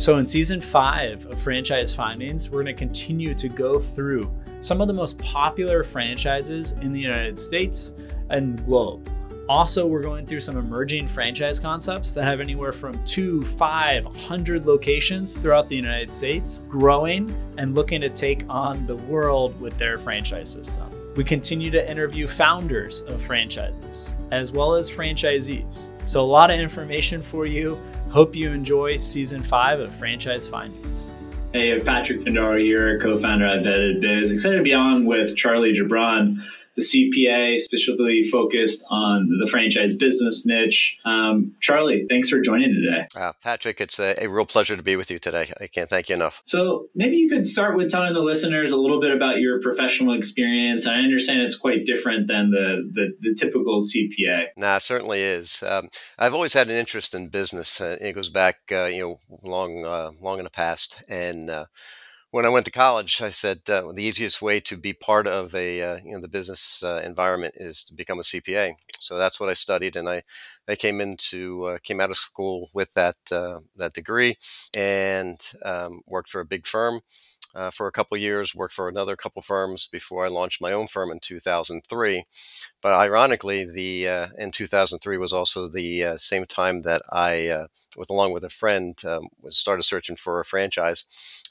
So, in season five of Franchise Findings, we're going to continue to go through some of the most popular franchises in the United States and globe. Also, we're going through some emerging franchise concepts that have anywhere from two, five, hundred locations throughout the United States, growing and looking to take on the world with their franchise system. We continue to interview founders of franchises as well as franchisees. So, a lot of information for you. Hope you enjoy season five of Franchise Findings. Hey, Patrick Pandaro here, co founder at Vetted Biz. Excited to be on with Charlie Gibran the CPA, specifically focused on the franchise business niche. Um, Charlie, thanks for joining today. Uh, Patrick, it's a, a, real pleasure to be with you today. I can't thank you enough. So, maybe you could start with telling the listeners a little bit about your professional experience. I understand it's quite different than the, the, the typical CPA. Nah, certainly is. Um, I've always had an interest in business. Uh, it goes back, uh, you know, long, uh, long in the past. And uh, when I went to college, I said uh, the easiest way to be part of a uh, you know the business uh, environment is to become a CPA. So that's what I studied, and I I came into uh, came out of school with that uh, that degree and um, worked for a big firm. Uh, for a couple years, worked for another couple firms before I launched my own firm in 2003. But ironically, the uh, in 2003 was also the uh, same time that I, uh, with along with a friend, um, started searching for a franchise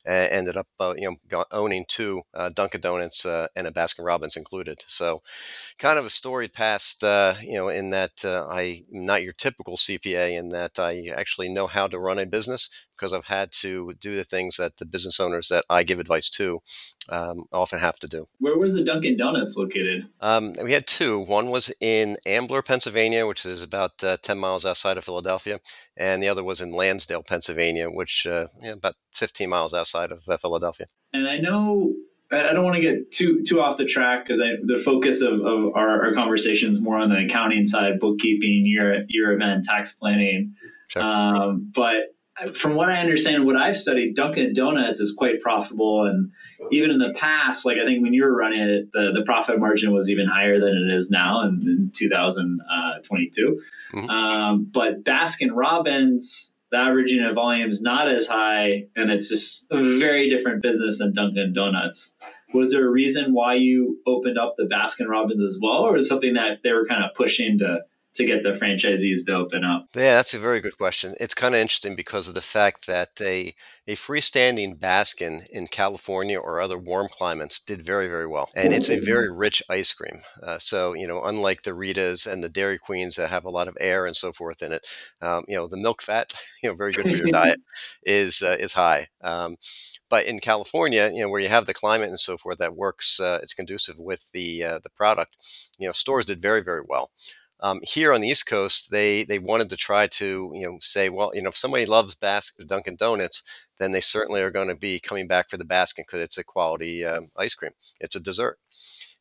and ended up uh, you know owning two uh, Dunkin' Donuts uh, and a Baskin Robbins included. So, kind of a storied past, uh, you know, in that uh, I'm not your typical CPA, in that I actually know how to run a business because I've had to do the things that the business owners that I give advice to um, often have to do. Where was the Dunkin' Donuts located? Um, we had two. One was in Ambler, Pennsylvania, which is about uh, 10 miles outside of Philadelphia, and the other was in Lansdale, Pennsylvania, which uh, yeah, about 15 miles outside of uh, Philadelphia. And I know I don't want to get too too off the track because the focus of, of our, our conversation is more on the accounting side, bookkeeping, year year event, tax planning. Sure. Um, but from what I understand, what I've studied, Dunkin' Donuts is quite profitable, and even in the past, like I think when you were running it, the, the profit margin was even higher than it is now in, in 2022. Mm-hmm. Um, but Baskin Robbins, the average unit volume is not as high, and it's just a very different business than Dunkin' Donuts. Was there a reason why you opened up the Baskin Robbins as well, or is something that they were kind of pushing to to get the franchisees to open up? Yeah, that's a very good question. It's kind of interesting because of the fact that a, a freestanding Baskin in California or other warm climates did very, very well. And it's a very rich ice cream. Uh, so, you know, unlike the Ritas and the Dairy Queens that have a lot of air and so forth in it, um, you know, the milk fat, you know, very good for your diet, is, uh, is high. Um, but in California, you know, where you have the climate and so forth that works, uh, it's conducive with the uh, the product. You know, stores did very very well. Um, here on the East Coast, they they wanted to try to you know say, well, you know, if somebody loves Baskin Dunkin' Donuts, then they certainly are going to be coming back for the Baskin because it's a quality um, ice cream. It's a dessert,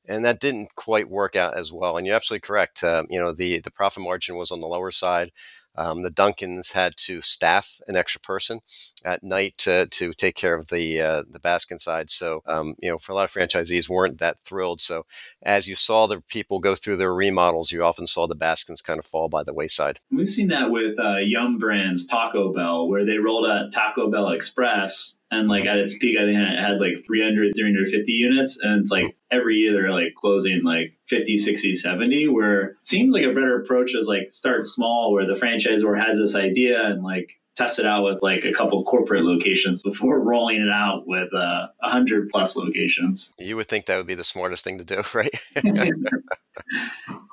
and that didn't quite work out as well. And you're absolutely correct. Uh, you know, the the profit margin was on the lower side. Um, the Dunkins had to staff an extra person at night to, to take care of the uh, the Baskin side. So um, you know, for a lot of franchisees, weren't that thrilled. So as you saw the people go through their remodels, you often saw the Baskins kind of fall by the wayside. We've seen that with uh, Yum Brands Taco Bell, where they rolled out Taco Bell Express and like at its peak i think it had like 300 350 units and it's like every year they're like closing like 50 60 70 where it seems like a better approach is like start small where the franchisor has this idea and like test it out with like a couple corporate locations before rolling it out with uh, a uh, hundred plus locations. You would think that would be the smartest thing to do right?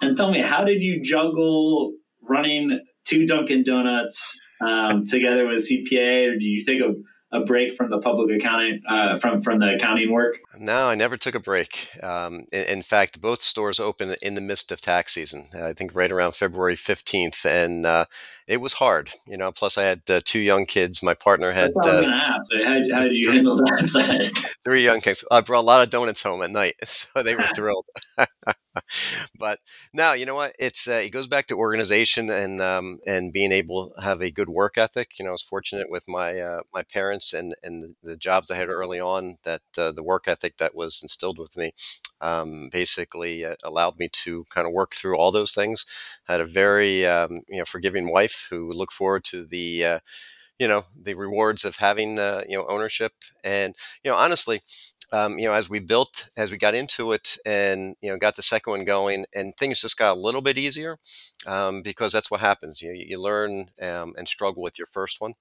And tell me how did you juggle running two dunkin donuts um, together with cpa or do you think of a break from the public accounting uh, from from the accounting work? No, I never took a break. Um, in, in, fact, both stores opened in the midst of tax season. I think right around February fifteenth, and uh, it was hard. You know, plus I had uh, two young kids. My partner had. That's what I was going to ask. How, how did you handle that? three young kids. I brought a lot of donuts home at night, so they were thrilled. But now you know what? It's uh, it goes back to organization and um, and being able to have a good work ethic. You know i was fortunate with my uh, my parents and and the jobs i had early on that uh, the work ethic that was instilled with me um, basically uh, allowed me to kind of work through all those things. had a very um, you know forgiving wife who looked forward to the uh, you know the rewards of having uh, you know ownership. And you know honestly um, you know, as we built, as we got into it, and you know, got the second one going, and things just got a little bit easier um, because that's what happens. You you learn um, and struggle with your first one,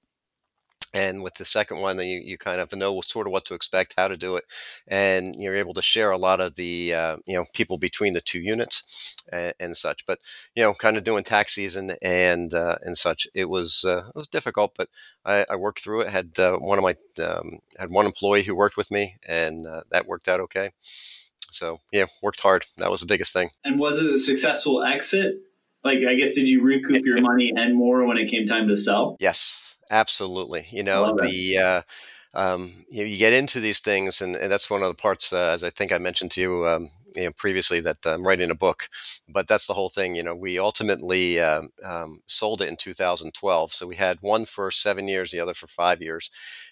and with the second one you, you kind of know sort of what to expect how to do it and you're able to share a lot of the uh, you know people between the two units and, and, such. But you know kind of doing tax season and uh, and such it was uh, it was difficult but I, I worked through it had uh, one of my um, had one employee who worked with me and uh, that worked out okay. So yeah worked hard. That was the biggest thing. And was it a successful exit? Like i guess did you recoup your money and more when it came time to sell? Yes Absolutely. You know, the uh, um, you, you, get into these things, and, and, that's one of the parts, uh, as I think I mentioned to you, um, you know, previously, that I'm writing a book. But that's the whole thing. You know, we ultimately uh, um, sold it in 2012. So we had one for seven years, the other for five years,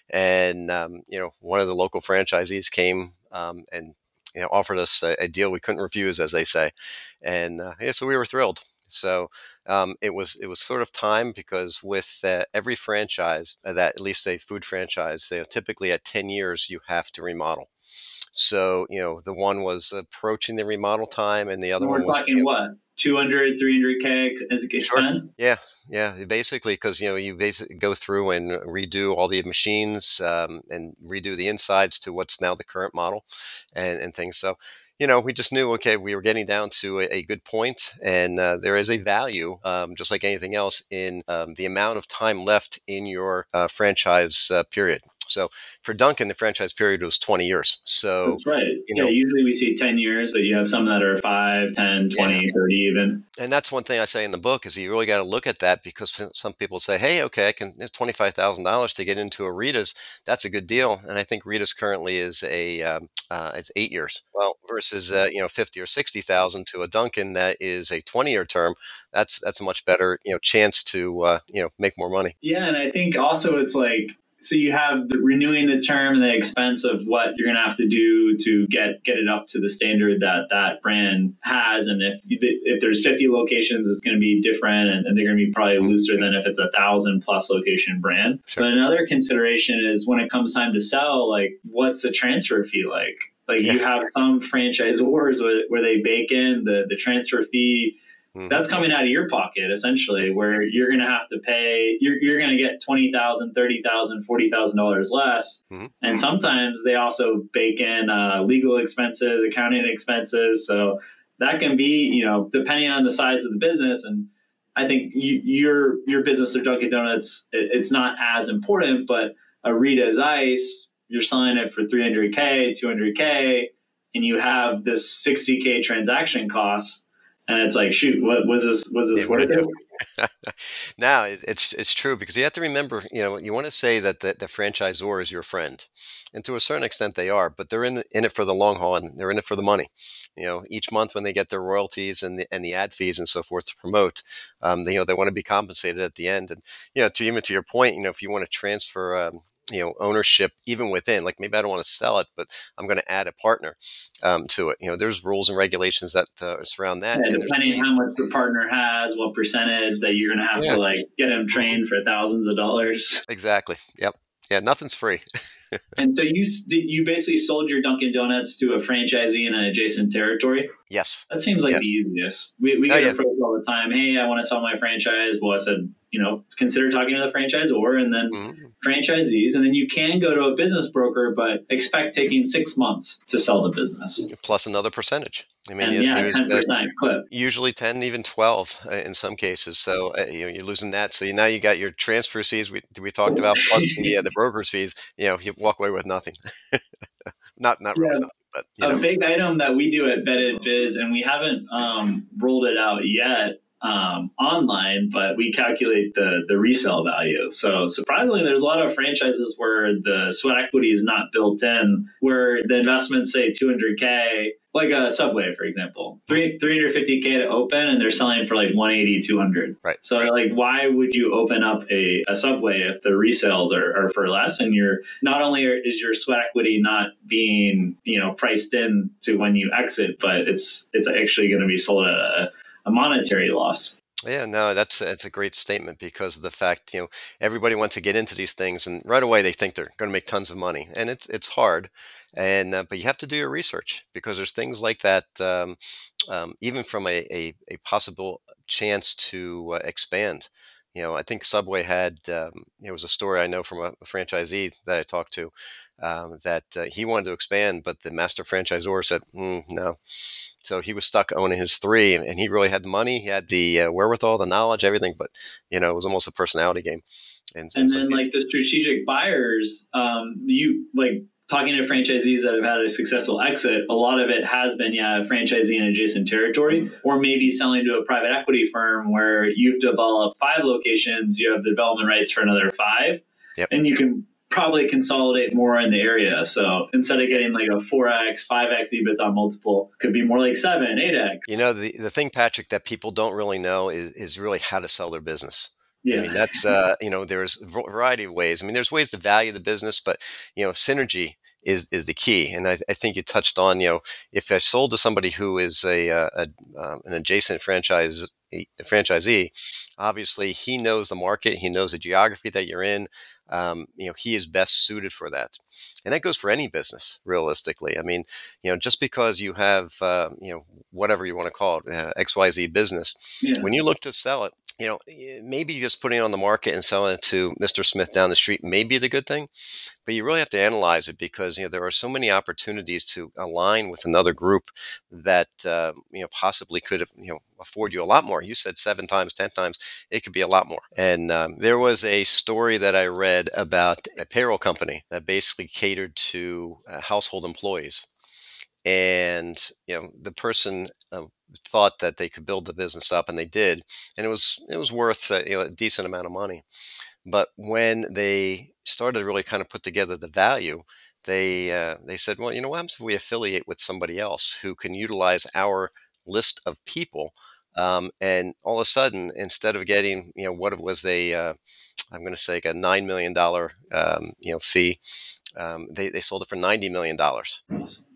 and um, you know, one of the local franchisees came um, and you know offered us a, a, deal we couldn't refuse, as they say, and uh, yeah, so we were thrilled. So um, it was it was sort of time because with uh, every franchise uh, that at least a food franchise, they, typically at ten years you have to remodel. So you know the one was approaching the remodel time, and the other We're one was talking you know, what 200 300k expense sure. yeah yeah basically because you know you basically go through and redo all the machines um, and redo the insides to what's now the current model and, and things so you know, we just knew, okay, we were getting down to a, a good point, and uh, there is a value, um, just like anything else, in um, the amount of time left in your uh, franchise uh, period. So for Dunkin', the franchise period was 20 years. So That's right. You know, yeah, usually we see 10 years, but you have some that are 5, 10, 20, yeah. 30 even. And that's one thing I say in the book is you really got to look at that because some people say, hey, okay, I can it's $25,000 to get into a Rita's. That's a good deal. And I think Rita's currently is a um, uh, it's eight years. Well, versus uh, you know 50 or 60,000 to a Dunkin' that is a 20 year term. That's that's a much better you know chance to uh, you know make more money. Yeah, and I think also it's like so you have the renewing the term and the expense of what you're going to have to do to get get it up to the standard that that brand has and if if there's 50 locations it's going to be different and, and they're going to be probably mm-hmm. looser than if it's a thousand plus location brand sure. but another consideration is when it comes time to sell like what's a transfer fee like like yeah. you have some franchisors where, where they bake in the the transfer fee Mm-hmm. That's coming out of your pocket essentially, where you're going to have to pay. You're, you're going to get twenty thousand, thirty thousand, forty thousand dollars less, mm-hmm. and sometimes they also bake in uh, legal expenses, accounting expenses. So that can be, you know, depending on the size of the business. And I think you, your your business or Dunkin' Donuts, it, it's not as important, but a Rita's Ice, you're selling it for 300k, 200k, and you have this 60k transaction cost and it's like, shoot, what was this? Was this yeah, worth it? now it's it's true because you have to remember, you know, you want to say that the, the franchisor is your friend, and to a certain extent they are, but they're in the, in it for the long haul and they're in it for the money. You know, each month when they get their royalties and the and the ad fees and so forth to promote, um, they, you know, they want to be compensated at the end. And you know, to even to your point, you know, if you want to transfer um, you know ownership even within like maybe i don't want to sell it but i'm going to add a partner um, to it you know there's rules and regulations that uh, surround that yeah, depending on how much the partner has what percentage that you're going to have yeah. to like get them trained for thousands of dollars exactly yep yeah nothing's free and so you you basically sold your Dunkin' Donuts to a franchisee in an adjacent territory. Yes, that seems like yes. the easiest. We, we oh, get yeah. approached all the time. Hey, I want to sell my franchise. Well, I said, you know, consider talking to the franchisor and then mm-hmm. Franchisees, and then you can go to a business broker, but expect taking six months to sell the business plus another percentage. I mean, and, yeah, ten percent clip. Usually ten, even twelve uh, in some cases. So uh, you know, you're losing that. So you, now you got your transfer fees we we talked about plus the uh, the broker's fees. You know, you walk away with nothing. not not really nothing, but a know. big item that we do at Vetted Biz, and we haven't um, rolled it out yet. Um, online, but we calculate the the resale value. So surprisingly, there's a lot of franchises where the sweat equity is not built in, where the investment say 200k like a Subway, for example, three 350k to open, and they're selling for like 180, 200. Right. So like, why would you open up a, a Subway if the resales are, are for less, and you're not only is your sweat equity not being you know priced in to when you exit, but it's it's actually going to be sold at a, a monetary loss. Yeah, no, that's that's a great statement because of the fact you know everybody wants to get into these things, and right away they think they're going to make tons of money, and it's it's hard, and uh, but you have to do your research because there's things like that, um, um, even from a, a, a, possible chance to uh, expand. You know, I think Subway had um, it was a story I know from a, franchisee that I talked to um, that uh, he wanted to expand, but the master franchisor said mm, no. So he was stuck owning his three, and he really had the money, he had the uh, wherewithal, the knowledge, everything. But you know, it was almost a personality game. And, and then, like the strategic buyers, um, you like talking to franchisees that have had a successful exit, a lot of it has been, yeah, franchisee in adjacent territory, or maybe selling to a private equity firm where you've developed five locations, you have the development rights for another five, yep. and you can probably consolidate more in the area. So instead of getting like a 4x, 5x EBITDA multiple, could be more like 7, 8x. You know, the, the thing, Patrick, that people don't really know is, is really how to sell their business. Yeah. I mean, that's, uh, you know, there's a variety of ways. I mean, there's ways to value the business, but, you know, synergy is, is the key. And I, I think you touched on, you know, if I sold to somebody who is a, uh, a, a um, an adjacent franchise franchisee, obviously he knows the market, he knows the geography that you're in. Um, you know, he is best suited for that, and that goes for any business. Realistically, I mean, you know, just because you have, uh, you know, whatever you want to call it, uh, X Y Z business, yeah. when you look to sell it, you know, maybe just putting it on the market and selling it to Mr. Smith down the street may be the good thing, but you really have to analyze it because you know there are so many opportunities to align with another group that uh, you know possibly could have you know afford you a lot more. You said seven times, ten times, it could be a lot more. And um, there was a story that I read about a payroll company that basically catered to uh, household employees, and you know the person. Uh, thought that they could build the business up, and they did, and it was it was worth uh, you know, a decent amount of money. But when they started to really kind of put together the value, they uh, they said, well, you know, what happens if we affiliate with somebody else who can utilize our list of people, um, and all of a sudden, instead of getting you know what was a uh, I'm going to say a nine million dollar um, you know fee, um, they they sold it for ninety million dollars.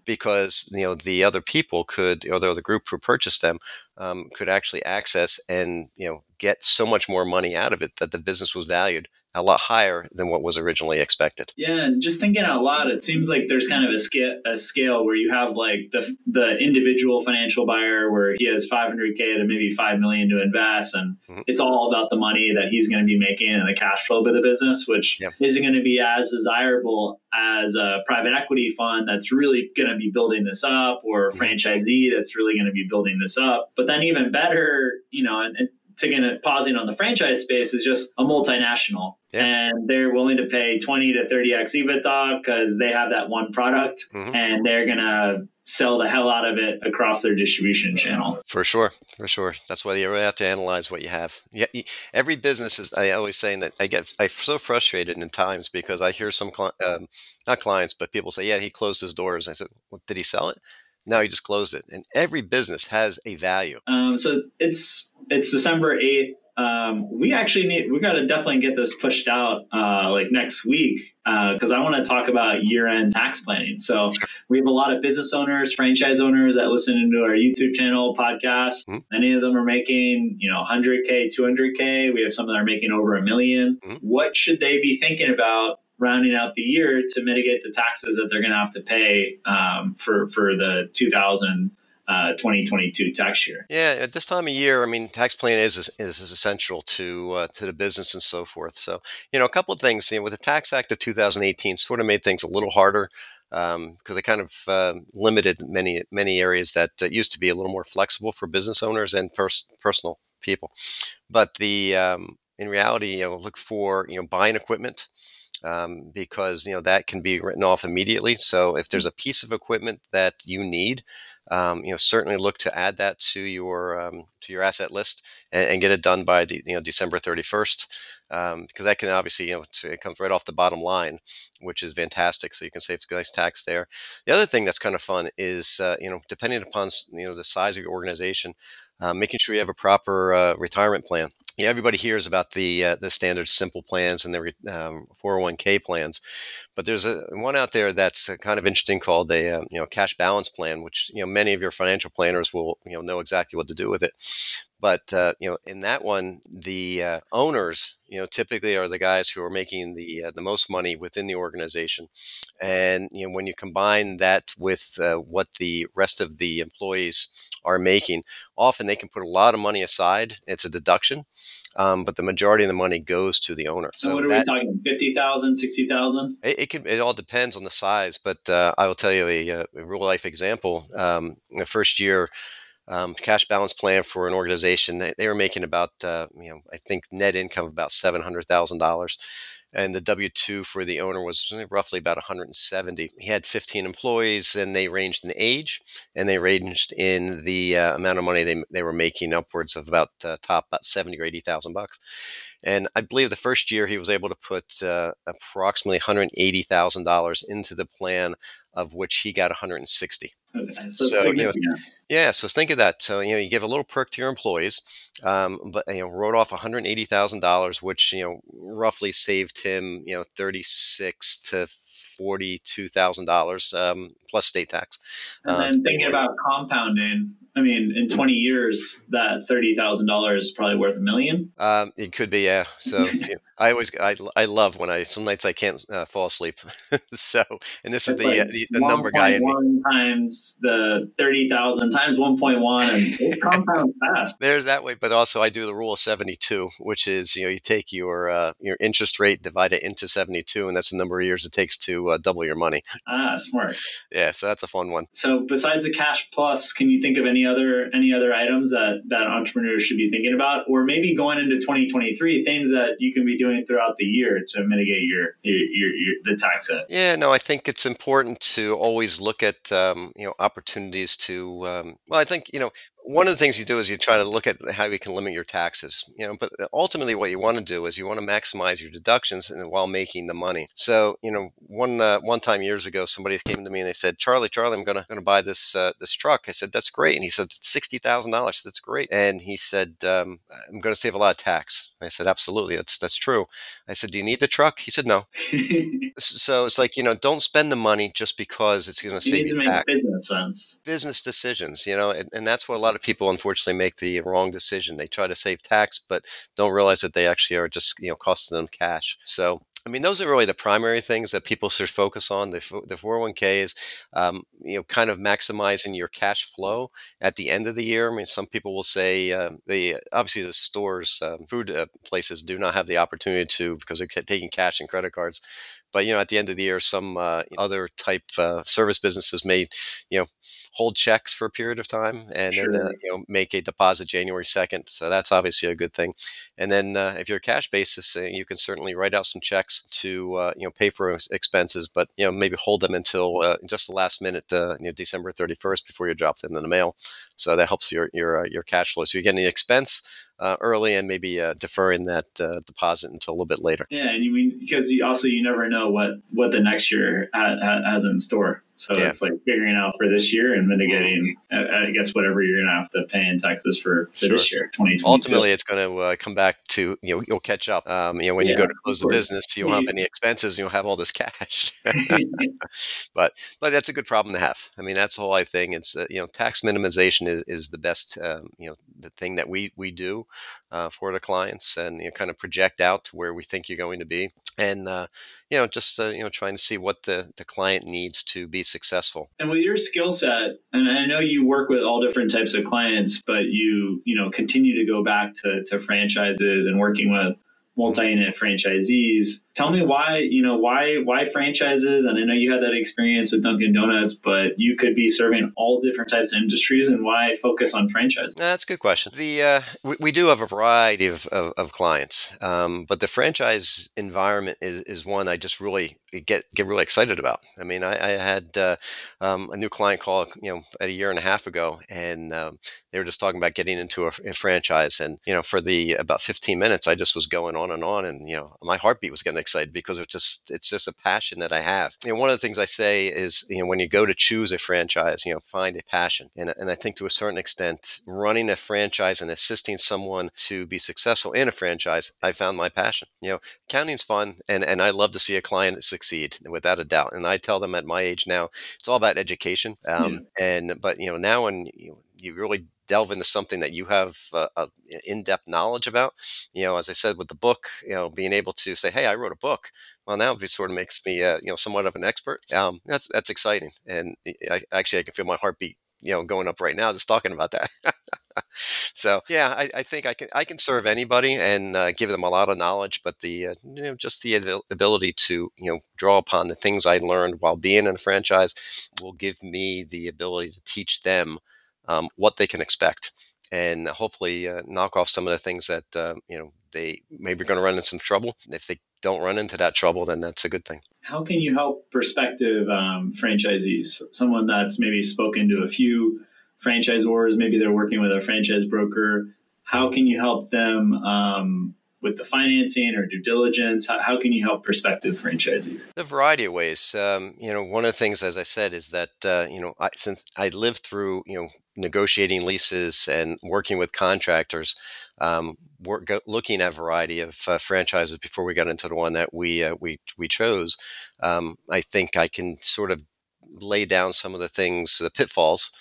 Because you know the other people could or the group who purchased them um, could actually access and you know get so much more money out of it that the business was valued a lot higher than what was originally expected. Yeah, and just thinking out loud, it seems like there's kind of a scale, a scale where you have like the the individual financial buyer where he has 500k to maybe 5 million to invest, and mm-hmm. it's all about the money that he's going to be making and the cash flow of the business, which yeah. isn't going to be as desirable as a private equity fund that's really going to be building this up, or a mm-hmm. franchisee that's really going to be building this up. But then even better, you know, and, and taking it pausing on the franchise space is just a multinational yeah. and they're willing to pay 20 to 30x EBITDA because they have that one product mm-hmm. and they're going to sell the hell out of it across their distribution channel. For sure. For sure. That's why you really have to analyze what you have. Yeah. Every business is, I always saying that I get, I'm so frustrated in times because I hear some, um, not clients, but people say, yeah, he closed his doors. I said, well, did he sell it? Now he just closed it. And every business has a value. Um, so it's it's December eighth. Um, we actually need we got to definitely get this pushed out uh, like next week because uh, I want to talk about year end tax planning. So we have a lot of business owners, franchise owners that listen into our YouTube channel, podcast. Mm-hmm. Many of them are making you know 100k, 200k. We have some that are making over a 1000000 mm-hmm. What should they be thinking about rounding out the year to mitigate the taxes that they're going to have to pay um, for for the 2000 uh, 2022 tax year. Yeah, at this time of year, I mean, tax planning is is, is essential to uh, to the business and so forth. So, you know, a couple of things. You know, with the Tax Act of 2018, sort of made things a little harder because um, they kind of uh, limited many many areas that uh, used to be a little more flexible for business owners and pers- personal people. But the um, in reality, you know, look for you know buying equipment um, because you know that can be written off immediately. So if there's a piece of equipment that you need, um, you know, certainly look to add that to your um, to your asset list and, and, get it done by the, you know December 31st, um, because that can obviously you know it comes right off the bottom line, which is fantastic. So you can save nice tax there. The other thing that's kind of fun is uh, you know depending upon you know the size of your organization, uh, making sure you have a proper uh, retirement plan. Yeah, everybody hears about the uh, the standard simple plans and the um, 401k plans, but there's a one out there that's uh, kind of interesting called a uh, you know cash balance plan, which you know many of your financial planners will you know know exactly what to do with it. But uh, you know, in that one, the uh, owners, you know, typically are the guys who are making the uh, the most money within the organization, and you know, when you combine that with what the rest of the employees are making, often they can put a lot of money aside. It's a deduction, um, but the majority of the money goes to the owner. So, so what are that, we talking? 50,000, 60,000? It, it, can. It all depends on the size, but uh, I will tell you a, a real life example. Um, the first year um, cash balance plan for an organization. They, they were making about, uh, you know, I think net income of about seven hundred thousand dollars, and the W two for the owner was roughly about one hundred and seventy. He had fifteen employees, and they ranged in age, and they ranged in the uh, amount of money they they were making, upwards of about uh, top about seventy or eighty thousand bucks. And I believe the first year he was able to put uh, approximately $180,000 into the plan, of which he got 160. Okay, so, so you know, yeah, so think of that. So you know, you give a little perk to your employees, um, but you know, wrote off 180,000 dollars, which you know roughly saved him you know 36 to forty-two thousand um, dollars plus state tax. And uh, then thinking about compounding, I mean, in 20 years, that thirty thousand dollars is probably worth a million. Um, it could be, yeah. So yeah, I always, I, I love when I some nights I can't uh, fall asleep. so, and this it's is the, like uh, the, the number guy in me. Times the thirty thousand times one point one, and it compounds fast. There's that way, but also I do the rule of seventy two, which is you know you take your uh, your interest rate, divide it into seventy two, and that's the number of years it takes to uh, double your money. Ah, smart. Yeah, so that's a fun one. So besides the cash plus, can you think of any other any other items that that entrepreneurs should be thinking about, or maybe going into 2023, things that you can be doing throughout the year to mitigate your your, your, your the tax hit? Yeah, no, I think it's important to always look at um, you know opportunities to. Um, well, I think you know one of the things you do is you try to look at how you can limit your taxes you know but ultimately what you want to do is you want to maximize your deductions while making the money. So you know one uh, one time years ago somebody came to me and they said charlie charlie i'm gonna gonna buy this uh, this truck. I said that's great. And he said $60000 that's great. And he said um, i'm gonna save a lot of tax. I said absolutely. That's that's true. I said do you need the truck? He said no. So it's like you know don't spend the money just because it's gonna save you tax. business sense. Business decisions you know and, and that's what a lot of people unfortunately make the wrong decision. They try to save tax, but don't realize that they actually are just you know costing them cash. So I mean, those are really the primary things that people should focus on. The, the 401k is, um, you know, kind of maximizing your cash flow at the end of the year. I mean, some people will say uh, the obviously the stores, um, food uh, places do not have the opportunity to because they're taking cash and credit cards. But you know, at the end of the year, some uh, other type uh, service businesses may, you know, hold checks for a period of time and sure. then uh, you know make a deposit January second. So that's obviously a good thing. And then uh, if you're a cash basis, uh, you can certainly write out some checks to uh, you know pay for expenses, but you know maybe hold them until just the last minute, you know, December 31st before you drop them in the mail. So that helps your your your cash flow. So you're getting the expense uh, early and maybe uh, deferring that uh, deposit until a little bit later. Yeah, and you mean because you also you never know what what the next year has in store. So yeah. it's like figuring out for this year and mitigating, I guess, whatever you're going to have to pay in taxes for, for sure. this year, 2022. Ultimately, it's going to uh, come back to, you know, you'll catch up. Um, you know, when yeah, you go to close the business, you won't have any expenses, you'll have all this cash. but but that's a good problem to have. I mean, that's the whole I thing. It's, uh, you know, tax minimization is, is the best, um, you know, the thing that we, we do uh, for the clients and, you know, kind of project out to where we think you're going to be and uh, you know just uh, you know trying to see what the the client needs to be successful. And with your skill set and i know you work with all different types of clients but you you know continue to go back to, to franchises and working with multi-unit franchisees. Tell me why you know why why franchises? And i know you had that experience with dunkin donuts but you could be serving all different types of industries and why focus on franchises? That's a good question. The uh, we, we, do have a variety of, of, of clients um, but the franchise environment is, is one i just really get get really excited about. I mean i, I had uh, um, a new client call you know a year and a half ago and um, they were just talking about getting into a, a, franchise. And you know for the about 15 minutes i just was going on and on and you know my heartbeat was getting excited because it's just it's just a passion that I have. You know, one of the things I say is, you know, when you go to choose a franchise, you know, find a passion. And, and I think to a certain extent, running a franchise and assisting someone to be successful in a franchise, I found my passion. You know, accounting's fun and, and I love to see a client succeed without a doubt. And I tell them at my age now, it's all about education. Um, yeah. And, but, you know, now when you, you really delve into something that you have uh, in-depth knowledge about you know as i said with the book you know being able to say hey i wrote a book. Well now it sort of makes me uh, you know somewhat of an expert um, that's that's exciting and I, actually i can feel my heartbeat you know going up right now just talking about that. So yeah I, I, think i can i can serve anybody and uh, give them a lot of knowledge but the uh, you know just the ability to you know draw upon the things i learned while being in a franchise will give me the ability to teach them um, what they can expect, and hopefully uh, knock off some of the things that uh, you know they maybe going to run into some trouble. If they don't run into that trouble, then that's a good thing. How can you help prospective um, franchisees, someone that's maybe spoken to a few franchisors, maybe they're working with a franchise broker? How can you help them um, with the financing or due diligence? How, how, can you help prospective franchisees? A variety of ways. Um, you know, one of the things, as I said, is that uh, you know, I, since I lived through you know negotiating leases and working with contractors, um, work, looking at a variety of uh, franchises before we got into the one that we uh, we we chose. Um, I think I can sort of lay down some of the things, the pitfalls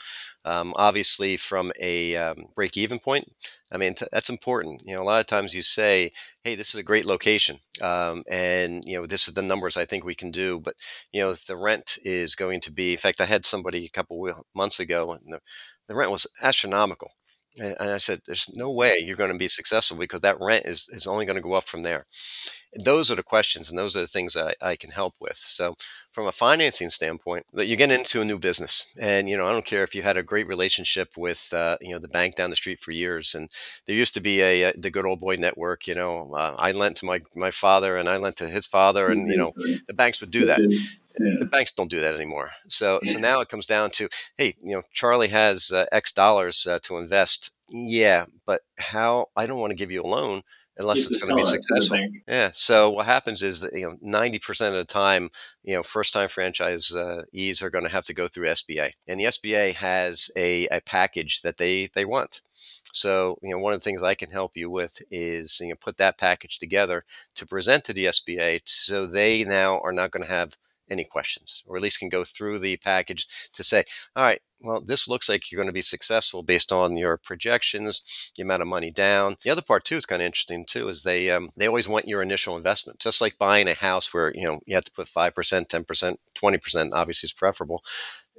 um, obviously, from a um, break even point, I mean, t- that's important. You know, a lot of times you say, hey, this is a great location. Um, and, you know, this is the numbers I think we can do. But, you know, the rent is going to be, in fact, I had somebody a couple months ago and the, the rent was astronomical. And, I said, there's no way you're going to be successful because that rent is, is only going to go up from there those are the questions and those are the things I, I can help with. So from a financing standpoint, that you get into a new business, and you know I don't care if you had a great relationship with uh, you know the bank down the street for years, and there used to be a, a the good old boy network. You know, uh, I lent to my my father, and I lent to his father, and you know the banks would do that. Yeah. The banks don't do that anymore. So so now it comes down to hey, you know, Charlie has uh, X dollars uh, to invest. Yeah, but how? I don't want to give you a loan unless it's going to be successful. Yeah. So what happens is that you know ninety percent of the time, you know, first time franchise uh, are going to have to go through SBA, and the SBA has a, a package that they they want. So you know, one of the things I can help you with is you know put that package together to present to the SBA, so they now are not going to have any questions, or at least can go through the package to say, all right, well, this looks like you're going to be successful based on your projections, the amount of money down. The other part too is kind of interesting too, is they um, they always want your initial investment, just like buying a house where you know you have to put five percent, ten percent, twenty percent. Obviously, is preferable.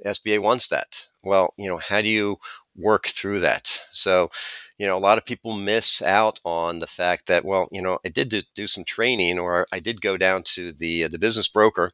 SBA wants that. Well, you know, how do you work through that? So, you know, a lot of people miss out on the fact that, well, you know, I did do, do some training or I did go down to the uh, the business broker.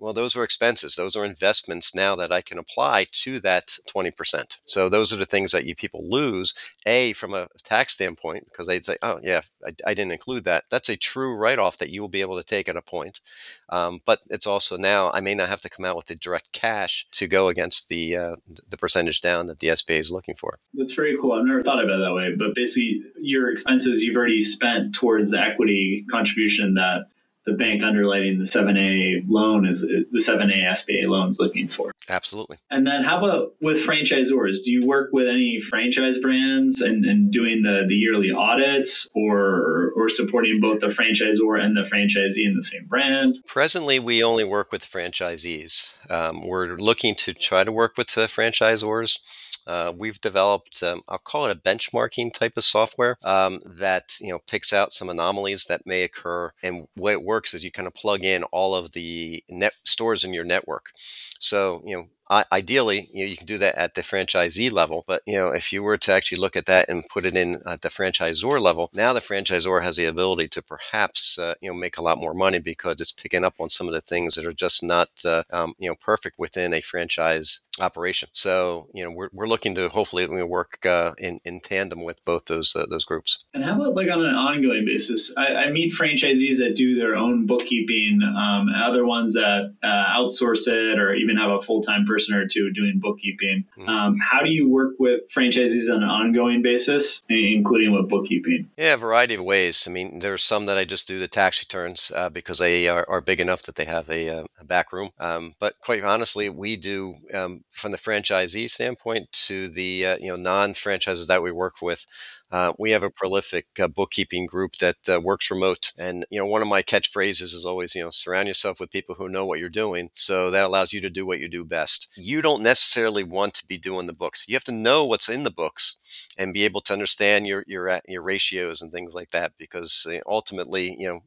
Well, those are expenses. Those are investments now that I can apply to that 20%. So those are the things that you people lose, A, from a tax standpoint, because they'd say, oh, yeah, I, I didn't include that. That's a true write off that you will be able to take at a point. Um, but it's also now, I may not have to come out with the direct cash to go against the, uh, the percentage down that the SBA is looking for. That's very cool. I've never thought about it that way. But basically, your expenses you've already spent towards the equity contribution that the bank underwriting the 7A loan is the 7A SBA loan is looking for. Absolutely. And then how about with franchisors? Do you work with any franchise brands and, and doing the, the yearly audits or or supporting both the franchisor and the franchisee in the same brand? Presently, we only work with franchisees. Um, we're looking to try to work with the franchisors uh, we've developed, um, I'll call it a benchmarking type of software um, that you know picks out some anomalies that may occur. And way it works is you kind of plug in all of the net stores in your network. So you know Ideally, you know, you can do that at the franchisee level. But you know, if you were to actually look at that and put it in at the franchisor level, now the franchisor has the ability to perhaps uh, you know make a lot more money because it's picking up on some of the things that are just not uh, um, you know perfect within a franchise operation. So you know, we're, we're looking to hopefully work uh, in in tandem with both those uh, those groups. And how about like on an ongoing basis? I, I meet franchisees that do their own bookkeeping, um, other ones that uh, outsource it, or even have a full time person or two doing bookkeeping. Mm-hmm. Um, how do you work with franchisees on an ongoing basis, including with bookkeeping? Yeah, a variety of ways. I mean, there are some that I just do the tax returns uh, because they are, are, big enough that they have a, uh, a back room. Um, but quite honestly, we do um, from the franchisee standpoint to the uh, you know non franchises that we work with. Uh, we have a prolific uh, bookkeeping group that uh, works remote. And, you know, one of my catchphrases is always, you know, surround yourself with people who know what you're doing. So that allows you to do what you do best. You don't necessarily want to be doing the books. You have to know what's in the books and be able to understand your, your, your ratios and things like that because uh, ultimately, you know,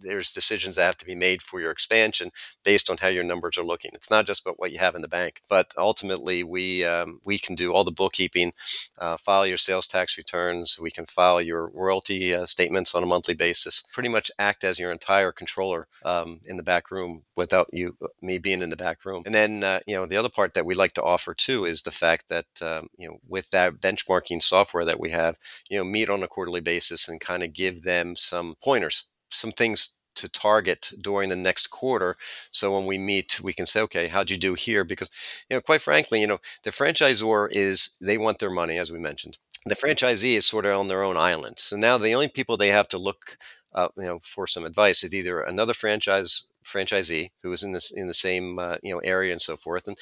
there's decisions that have to be made for your expansion based on how your numbers are looking. It's not just about what you have in the bank, but ultimately we um, we can do all the bookkeeping, uh, file your sales tax returns, we can file your royalty uh, statements on a monthly basis. Pretty much act as your entire controller um, in the back room without you uh, me being in the back room. And then uh, you know the other part that we like to offer too is the fact that um, you know with that benchmarking software that we have, you know meet on a quarterly basis and kind of give them some pointers some things to target during the next quarter. So when we meet, we can say, okay, how'd you do here? Because, you know, quite frankly, you know, the franchisor is, they want their money, as we mentioned. The franchisee is sort of on their own island. So now the only people they have to look, uh, you know, for some advice is either another franchise franchisee who is in this in the same uh, you know area and so forth and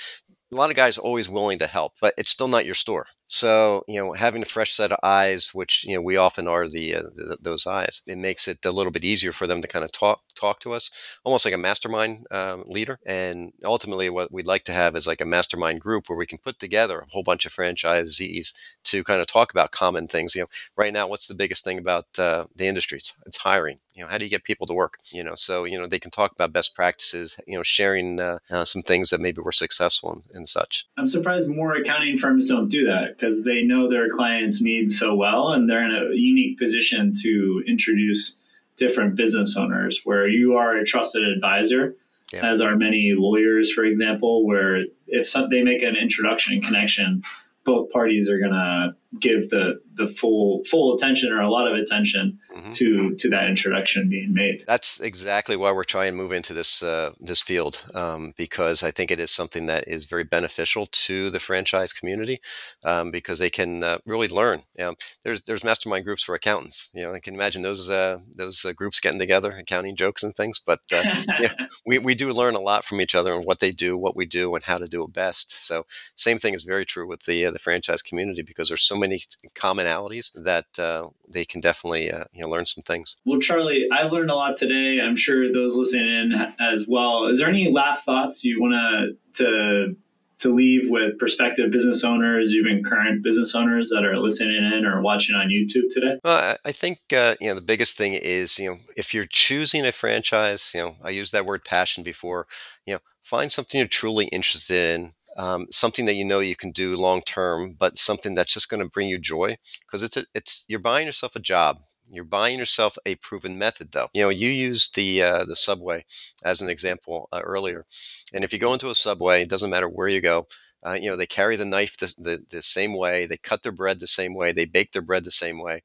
a lot of guys are always willing to help but it's still not your store so, you know, having a fresh set of eyes, which you know we often are the, uh, the, those eyes, it makes it a little bit easier for them to kind of talk talk to us, almost like a mastermind um, leader. And ultimately, what we'd like to have is like a mastermind group where we can put together a whole bunch of franchisees to kind of talk about common things. You know, right now, what's the biggest thing about uh, the industry? It's, it's hiring. You know, how do you get people to work? You know, so you know they can talk about best practices. You know, sharing uh, uh some things that maybe were successful and, and such. I'm surprised more accounting firms don't do that because they know their clients' needs so well and they're in a unique position to introduce different business owners where you are a trusted advisor yeah. as are many lawyers for example where if some, they make an introduction and connection both parties are going to give the the full full attention or a lot of attention mm-hmm. to to that introduction being made. That's exactly why we're trying to move into this uh, this field um, because I think it is something that is very beneficial to the franchise community um, because they can uh, really learn. You know, there's there's mastermind groups for accountants. You know, I can imagine those uh, those uh, groups getting together, accounting jokes and things. But uh, yeah, we we do learn a lot from each other and what they do, what we do, and how to do it best. So same thing is very true with the uh, the franchise community because there's so many commonalities that uh, they can definitely uh, you know learn some things. Well, Charlie, I've learned a lot today. I'm sure those listening in as well. Is there any last thoughts you want to to leave with prospective business owners, even current business owners that are listening in or watching on YouTube today? Well, I think uh, you know the biggest thing is you know if you're choosing a franchise, you know I used that word passion before. You know, find something you're truly interested in um, something that you know you can do long term, but something that's just going to bring you joy because it's a, it's you're buying yourself a job. You're buying yourself a proven method, though. You know, you used the uh, the subway as an example uh, earlier, and if you go into a subway, it doesn't matter where you go. Uh, you know, they carry the knife the, the, the, same way, they cut their bread the same way, they bake their bread the same way,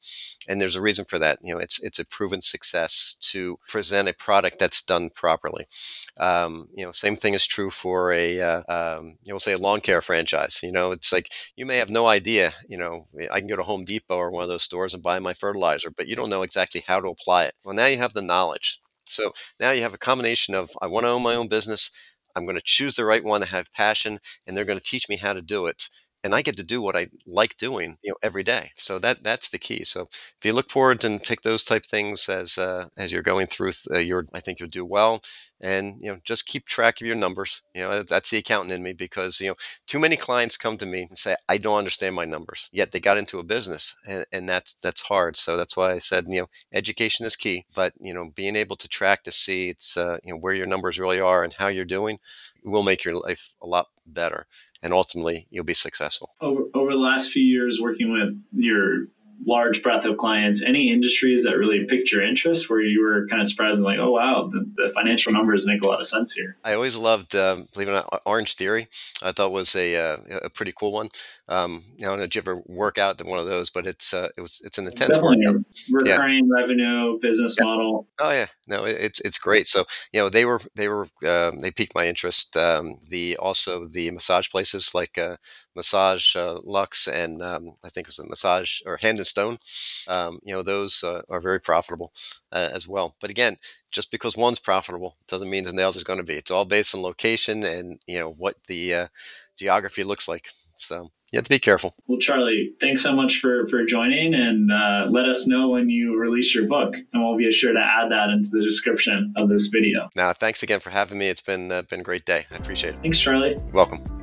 and there's a reason for that. You know, it's it's a proven success to present a product that's done properly. Um, you know, same thing is true for a uh, um, you know, say a lawn care franchise. You know, it's like you may have no idea. You know, I can go to Home Depot or one of those stores and buy my fertilizer, but you don't know exactly how to apply it. Well, now you have the knowledge. So now you have a combination of I want to own my own business. I'm going to choose the right one to have passion, and they're going to teach me how to do it and I get to do what I like doing, you know, every day. So that that's the key. So if you look forward and pick those type things as uh, as you're going through uh, your, I think you'll do well. And you know, just keep track of your numbers. You know, that's the accountant in me because you know, too many clients come to me and say, I don't understand my numbers. Yet they got into a business, and, and that's that's hard. So that's why I said, you know, education is key. But you know, being able to track to see it's uh, you know where your numbers really are and how you're doing will make your life a lot better, and ultimately you'll be successful. Over, over the last few years working with your large breadth of clients, any industries that really piqued your interest where you were kind of surprised and like, oh, wow, the, the financial numbers make a lot of sense here? I always loved, um, believe it or not, Orange Theory. I thought was a, uh, a pretty cool one. Um, I don't know if you ever work out in one of those, but it's uh, it was it's an intense Definitely recurring yeah. revenue business yeah. model. Oh yeah, no, it's it's great. So you know they were they were um, they piqued my interest. Um, the also the massage places like uh, Massage uh, Luxe and um, I think it was a Massage or Hand and Stone. Um, you know those uh, are very profitable uh, as well. But again, just because one's profitable doesn't mean the nails is going to be. It's all based on location and you know what the uh, geography looks like. So you have to be careful. Well, Charlie, thanks so much for for joining, and uh, let us know when you release your book, and we'll be sure to add that into the description of this video. Now, thanks again for having me. It's been uh, been a great day. I appreciate it. Thanks, Charlie. welcome.